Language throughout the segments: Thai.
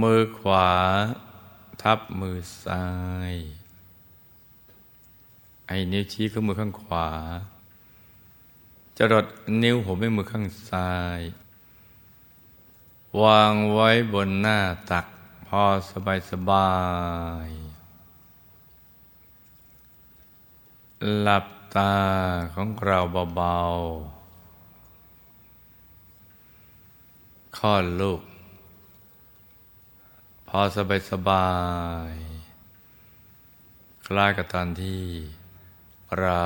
มือขวา ทับมือซ้าย ไอ้นิ้วชี้ข้างมือข้างขวาจะรดนิ้วหัวแม่มือข้างซ้าย วางไว้บนหน้าตัก พอสบายสบาย หลับตาของเราเบาๆคลอดลูก อสบายสบาย คล้ายกับตอนที่เรา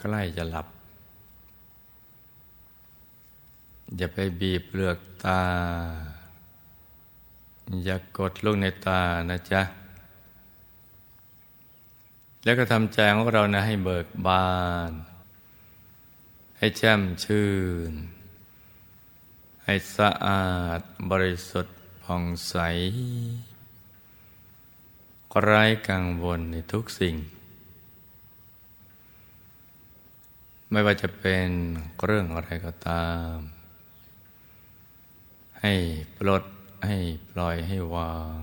ใกล้จะหลับ อย่าไปบีบเปลือกตา อย่ากดลูกในตานะจ๊ะ แล้วก็ทำใจของเรานะให้เบิกบาน ให้แจ่มชื่น ให้สะอาดบริสุทธิ์ ผ่องใสไร้กังวลในทุกสิ่ง ไม่ว่าจะเป็นเรื่องอะไรก็ตาม ให้ปลดให้ปล่อยให้วาง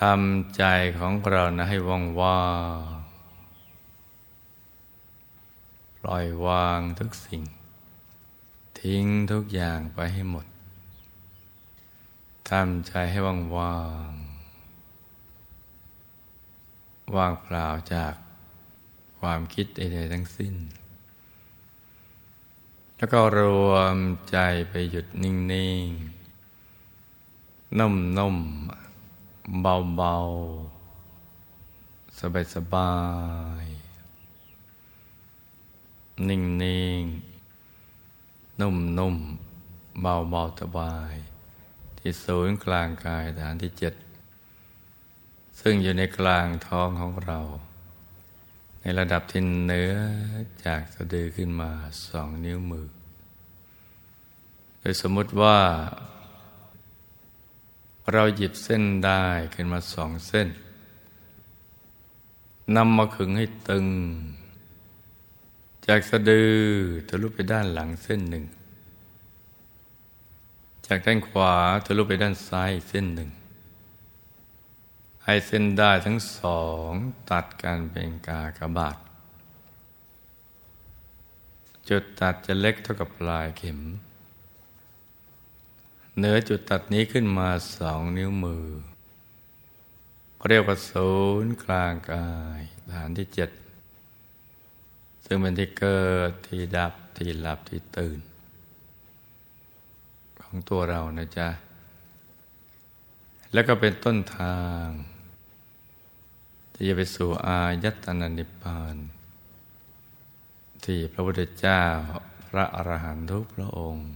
ทำใจของเรานะให้ว่างว่างปล่อยวางทุกสิ่ง ทิ้งทุกอย่างไปให้หมด ทำใจให้ว่างว่างว่างเปล่าจากความคิดใดๆทั้งสิ้น แล้วก็รวมใจไปหยุดนิ่งๆ นุ่มๆ เบาๆ สบายๆ นิ่งๆ นุ่มๆ เบาๆ สบาย ที่ศูนย์กลางกายฐานที่เจ็ดซึ่งอยู่ในกลางท้องของเรา ในระดับที่เนื้อจากสะดือขึ้นมาสองนิ้วมือ โดยสมมติว่า เราหยิบเส้นได้ขึ้นมาสองเส้นนำมาขึงให้ตึง จากสะดือทะลุไปด้านหลังเส้นหนึ่ง จากด้านขวาทะลุไปด้านซ้ายเส้นหนึ่ง ให้เส้นได้ทั้งสองตัดกันเป็นกากบาท จุดตัดจะเล็กเท่ากับปลายเข็ม เหนือจุดตัดนี้ขึ้นมาสองนิ้วมือ เรียกว่าศูนย์กลางกายฐานที่เจ็ดซึ่งเป็นที่เกิดที่ดับที่หลับที่ตื่น ของตัวเรานะจ๊ะ แล้วก็เป็นต้นทาง ที่จะไปสู่อายตนะนิพพาน ที่พระพุทธเจ้าพระอรหันตุพระองค์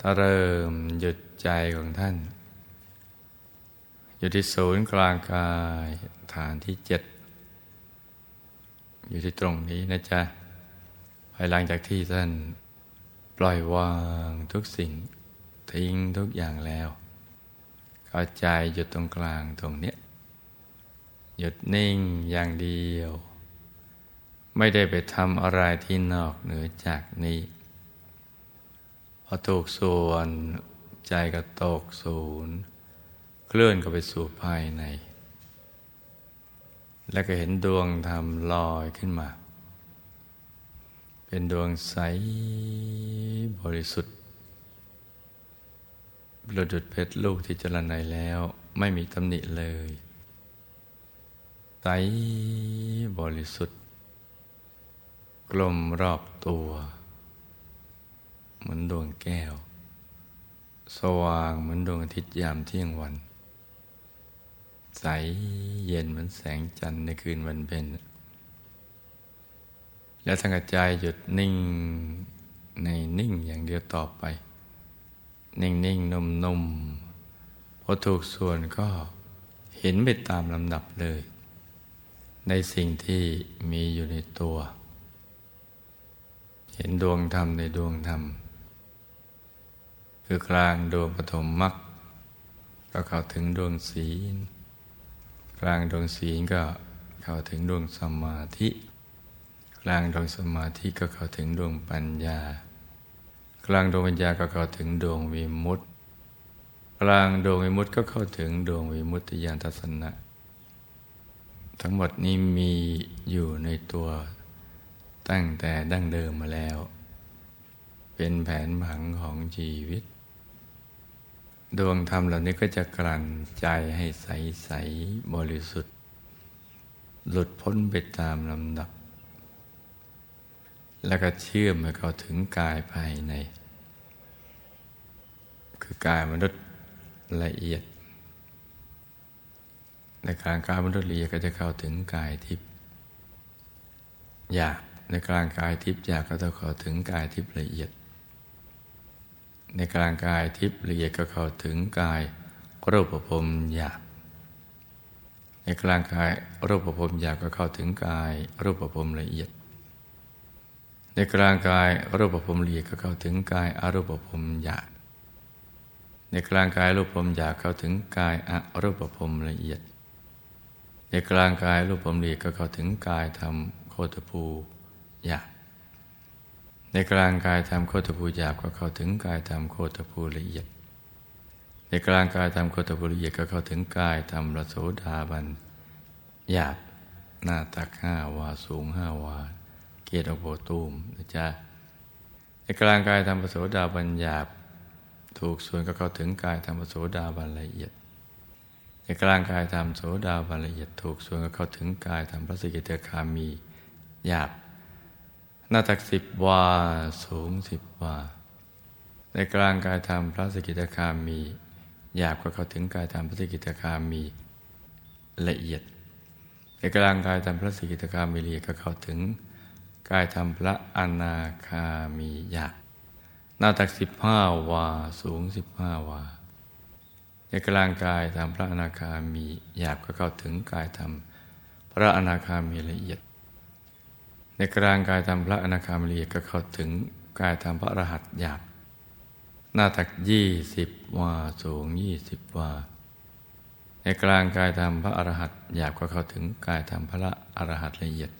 ถ้าเริ่มหยุดใจของท่าน อยู่ที่ศูนย์กลางกายฐานที่เจ็ด อยู่ที่ตรงนี้นะจ๊ะภายหลังจากที่ท่าน ปล่อยวางทุกสิ่งทิ้งทุกอย่างแล้ว เข้าใจหยุดตรงกลางตรงเนี้ยหยุดนิ่งอย่างเดียว ไม่ได้ไปทำอะไรที่นอกเหนือจากนี้ พอถูกส่วนใจก็ตกศูนย์เคลื่อนก็ไปสู่ภายใน แล้วก็เห็นดวงธรรมลอยขึ้นมา เป็นดวงใสบริสุทธิ์ประดุดเพชรลูกที่จรนัยแล้ว ไม่มีตำหนิเลย ใสบริสุทธิ์ กลมรอบตัว เหมือนดวงแก้ว สว่างเหมือนดวงอาทิตย์ยามเที่ยงวัน ใสเย็นเหมือนแสงจันทร์ในคืนวันเพ็ญ แล้วทั้งกระจายหยุดนิ่งในนิ่งอย่างเดียวต่อไป นิ่งๆนุ่มๆพอถูกส่วนก็เห็นไปตามลำดับเลย ในสิ่งที่มีอยู่ในตัว เห็นดวงธรรมในดวงธรรม คือกลางดวงปฐมมรรคก็เข้าถึงดวงศีล กลางดวงศีลก็เข้าถึงดวงสมาธิ กลางดวงสมาธิก็เข้าถึงดวงปัญญา กลางดวงปัญญาก็เข้าถึงดวงวิมุตติกลางดวงวิมุตติก็เข้าถึงดวงวิมุตติญาณทัศนะ ทั้งหมดนี้มีอยู่ในตัวตั้งแต่ดั้งเดิมมาแล้ว เป็นแผนผังของชีวิต ดวงธรรมเหล่านี้ก็จะกลั่นใจให้ใสใสบริสุทธิ์ หลุดพ้นไปตามลำดับ แล้วก็เชื่อมไปเข้าถึงกายภายใน คือกายมนุษย์ละเอียดในกลางกายมนุษย์ละเอียดก็จะเข้าถึงกายทิพย์อยากในกลางกายทิพย์อยากก็จะเข้าถึงกายทิพย์ละเอียด ในกลางกายทิพย์ละเอียดก็เข้าถึงกายรูปภพหยาบในกลางกายรูปภพหยาบก็เข้าถึงกายรูปภพละเอียด ในกลางกายรูปภพละเอียดก็เข้าถึงกายอารูปภพหยาบในกลางกายรูปภพหยาบเข้าถึงกายอรูปภพละเอียด ในกลางกายรูปภพละเอียดก็เข้าถึงกายธรรมโคตภูหยาบในกลางกายธรรมโคตภูหยาบก็เข้าถึงกายธรรมโคตภูละเอียด ในกลางกายธรรมโคตภูละเอียดก็เข้าถึงกายธรรมระโสดาบันหยาบหน้าตักห้าวาสูงห้าวา เกียรติโบตูมนะจ๊ะในกลางกายธรรมระโสดาบันหยาบ ถูกส่วนก็เข้าถึงกายธรรมโสดาบันละเอียดในกลางกายธรรมโสดาบันละเอียดถูกส่วนก็เข้าถึงกายธรรมพระสกิตาคามีหยาบหน้าตักสิบวาสูงสิบวา ในกลางกายธรรมพระสกิตาคามีหยาบก็เข้าถึงกายธรรมพระสกิตาคามีละเอียดในกลางกายธรรมพระสกิตาคามีละเอียดก็เข้าถึง กายธรรมพระอนาคามีหยาบหน้าตักสิบห้าวา สูงสิบห้าวาในกลางกายธรรมพระอนาคามีหยาบก็เข้าถึงกายธรรมพระอนาคามีละเอียด ในกลางกายธรรมพระอนาคามีละเอียดก็เข้าถึงกายธรรมพระอรหัตหยาบหน้าตักยี่สิบวาสูงยี่สิบวาในกลางกายธรรมพระอรหัตหยาบก็เข้าถึงกายธรรมพระอรหัตละเอียด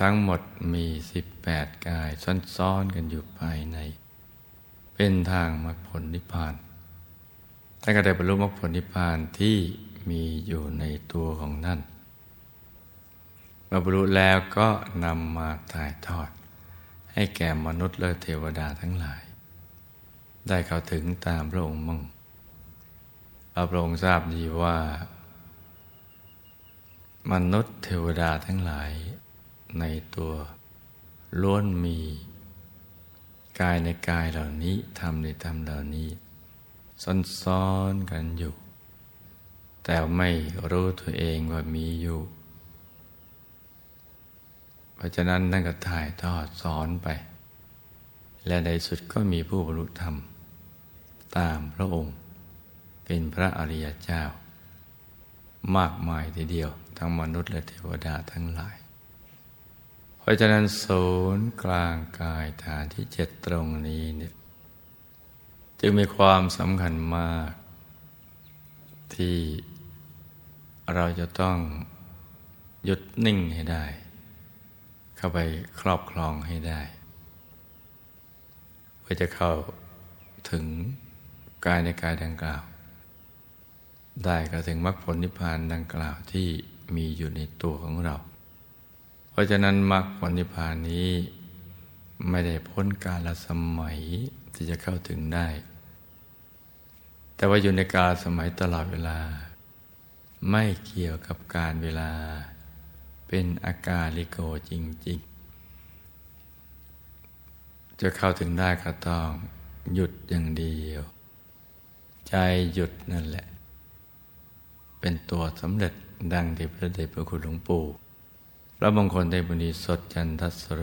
ทั้งหมดมีสิบแปดกายซ้อนๆกันอยู่ภายใน เป็นทางมรรคผลนิพพานท่านก็ได้บรรลุมรรคผลนิพพานที่มีอยู่ในตัวของท่านเมื่อบรรลุแล้วก็นำมาถ่ายทอด ให้แก่มนุษย์และเทวดาทั้งหลาย ได้เข้าถึงตามพระองค์มั่งพระองค์ทราบดีว่า มนุษย์เทวดาทั้งหลาย ในตัวล้วนมี กายในกายเหล่านี้ทำในธรรมเหล่านี้ ซ้อนๆกันอยู่ แต่ไม่รู้ตัวเองว่ามีอยู่ เพราะฉะนั้นนั่นก็ถ่ายทอดสอนไป และในสุดก็มีผู้บรรลุธรรม ตามพระองค์ เป็นพระอริยเจ้า มากมายทีเดียว ทั้งมนุษย์และเทวดาทั้งหลาย เพราะฉะนั้นศูนย์กลางกายฐานที่เจ็ดตรงนี้เนี่ยจึงมีความสำคัญมาก ที่เราจะต้องหยุดนิ่งให้ได้ เข้าไปครอบครองให้ได้ เพื่อจะเข้าถึงกายในกายดังกล่าว ได้ก็ถึงมรรคผลนิพพานดังกล่าวที่มีอยู่ในตัวของเรา เพราะฉะนั้นมรรคผลนิพพานนี้ ไม่ได้พ้นกาลสมัยที่จะเข้าถึงได้ แต่ว่าอยู่ในกาลสมัยตลอดเวลา ไม่เกี่ยวกับการเวลา เป็นอากาลิโกจริงๆ จะเข้าถึงได้ก็ต้องหยุดอย่างเดียว ใจหยุดนั่นแหละ เป็นตัวสำเร็จดังที่พระเดชพระคุณหลวงปู่ ระมงคลได้บุญสดจันทัสโร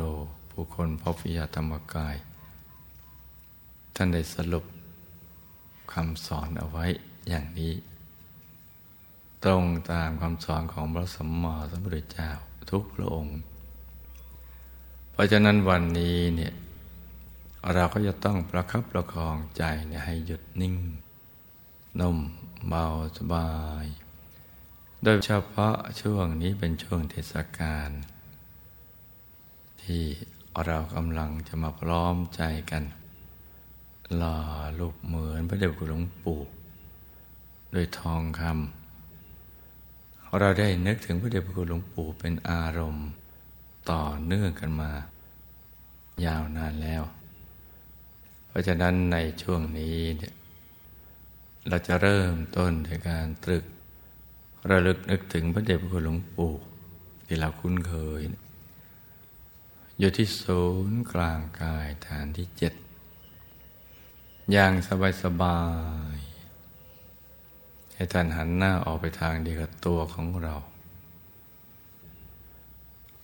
ผู้คนพบวิยาธรรมกาย ท่านได้สรุปคำสอนเอาไว้อย่างนี้ ตรงตามคำสอนของพระสัมมาสัมพุทธเจ้าทุกพระองค์ เพราะฉะนั้นวันนี้เนี่ยเราก็จะต้องประคับประคองใจเนี่ยให้หยุดนิ่งนุ่มเบาสบาย โดยเฉพาะช่วงนี้เป็นช่วงเทศกาลที่เรากำลังจะมาพร้อมใจกันหล่อรูปเหมือนพระเดชคุณหลวงปู่โดยทองคำเราได้นึกถึงพระเดชคุณหลวงปู่เป็นอารมณ์ต่อเนื่องกันมา ยาวนานแล้ว เพราะฉะนั้นในช่วงนี้เนี่ยเราจะเริ่มต้นในการตรึก ระลึกนึกถึงพระเดชพระคุณหลวงปู่ที่เราคุ้นเคย อยู่ที่ศูนย์กลางกายฐานที่เจ็ดอย่างสบายสบายให้ท่านหันหน้าออกไปทางเดียวกับตัวของเรา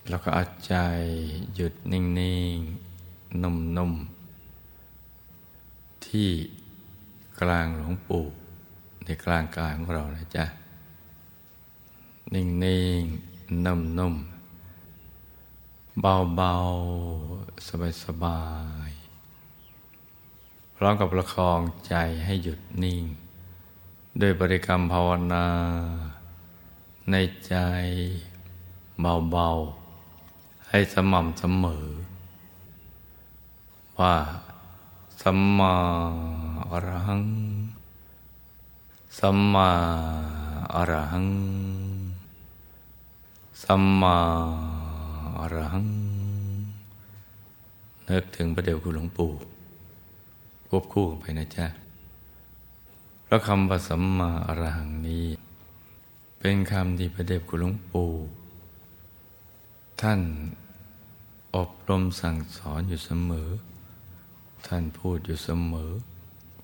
แล้วก็เอาใจหยุดนิ่งๆ นุ่มๆ ที่กลางหลวงปู่ในกลางกายของเรานะจ๊ะ นิ่งๆนุ่มๆเบาๆสบายๆพร้อมกับประคองใจให้หยุดนิ่ง ด้วยบริกรรมภาวนา ในใจเบาๆให้สม่ำเสมอ ว่าสัมมาอรหัง สัมมาอรหัง สัมมาอรหังนึกถึงพระเดชคุณหลวงปู่ควบคู่กันไปนะจ๊ะพระคำว่าสัมมาอรหังนี้ เป็นคำที่พระเดชคุณหลวงปู่ท่านอบรมสั่งสอนอยู่เสมอ ท่านพูดอยู่เสมอ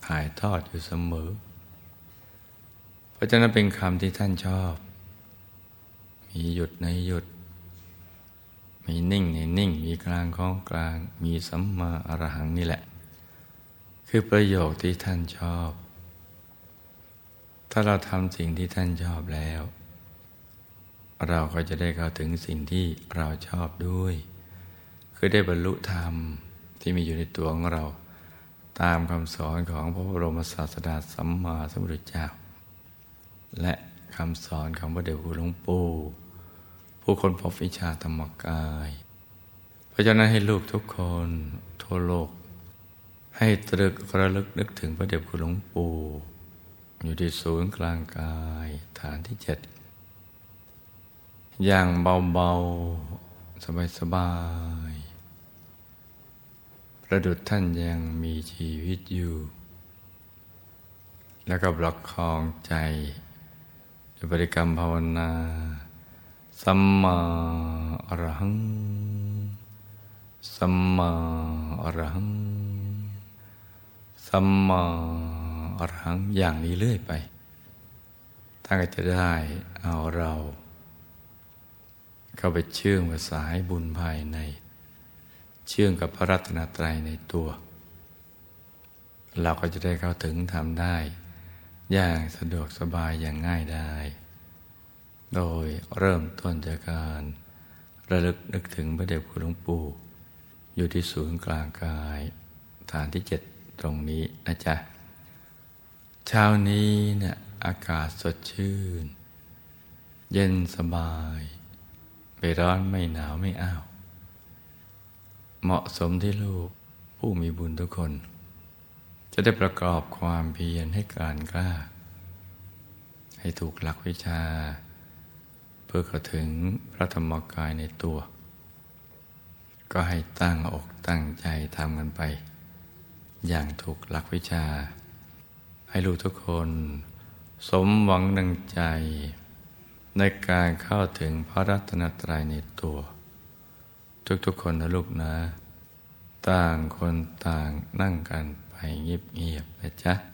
ถ่ายทอดอยู่เสมอ เพราะฉะนั้นเป็นคำที่ท่านชอบ มีหยุดในหยุด มีนิ่งในนิ่ง มีกลางของกลาง มีสัมมาอรหังนี่แหละ คือประโยคที่ท่านชอบ ถ้าเราทำสิ่งที่ท่านชอบแล้ว เราก็จะได้เข้าถึงสิ่งที่เราชอบด้วย คือได้บรรลุธรรมที่มีอยู่ในตัวของเราตามคำสอนของพระบรมศาสดาสัมมาสัมพุทธเจ้า และคำสอนของพระเดชคุณหลวงปู่ ผู้คนพบวิชาธรรมกาย เพราะฉะนั้นให้ลูกทุกคนทั่วโลก ให้ตรึกระลึกนึกถึงพระเดชคุณหลวงปู่อยู่ที่ศูนย์กลางกายฐานที่เจ็ดอย่างเบาๆ สบายๆประดุดท่านยังมีชีวิตอยู่ แล้วก็บลักคองใจด้วยบริกรรมภาวนา สัมมาอรหัง สัมมาอรหัง สัมมาอรหังอย่างนี้เรื่อยไปท่านก็จะได้เอาเรา เข้าไปเชื่อมกับสายบุญภายใน เชื่อมกับพระรัตนตรัยในตัว เราก็จะได้เข้าถึงทำได้ อย่างสะดวกสบายอย่างง่ายได้ โดยเริ่มต้นจากการระลึกนึกถึงพระเดชคุณหลวงปู่ อยู่ที่ศูนย์กลางกายฐานที่เจ็ดตรงนี้นะจ๊ะ เช้านี้เนี่ยอากาศสดชื่น เย็นสบาย ไม่ร้อนไม่หนาวไม่อ้าว เหมาะสมที่ลูกผู้มีบุญทุกคน จะได้ประกอบความเพียรให้การกล้า ให้ถูกหลักวิชา พื่อเข้าถึงพระธรรมกายในตัว ก็ให้ตั้งอกตั้งใจทำกันไป อย่างถูกหลักวิชา ให้ลูกทุกคน สมหวังดังใจ ในการเข้าถึงพระรัตนตรัยในตัว ทุกๆคนนะลูกนะ ต่างคนต่างนั่งกันไปเงียบๆนะจ๊ะ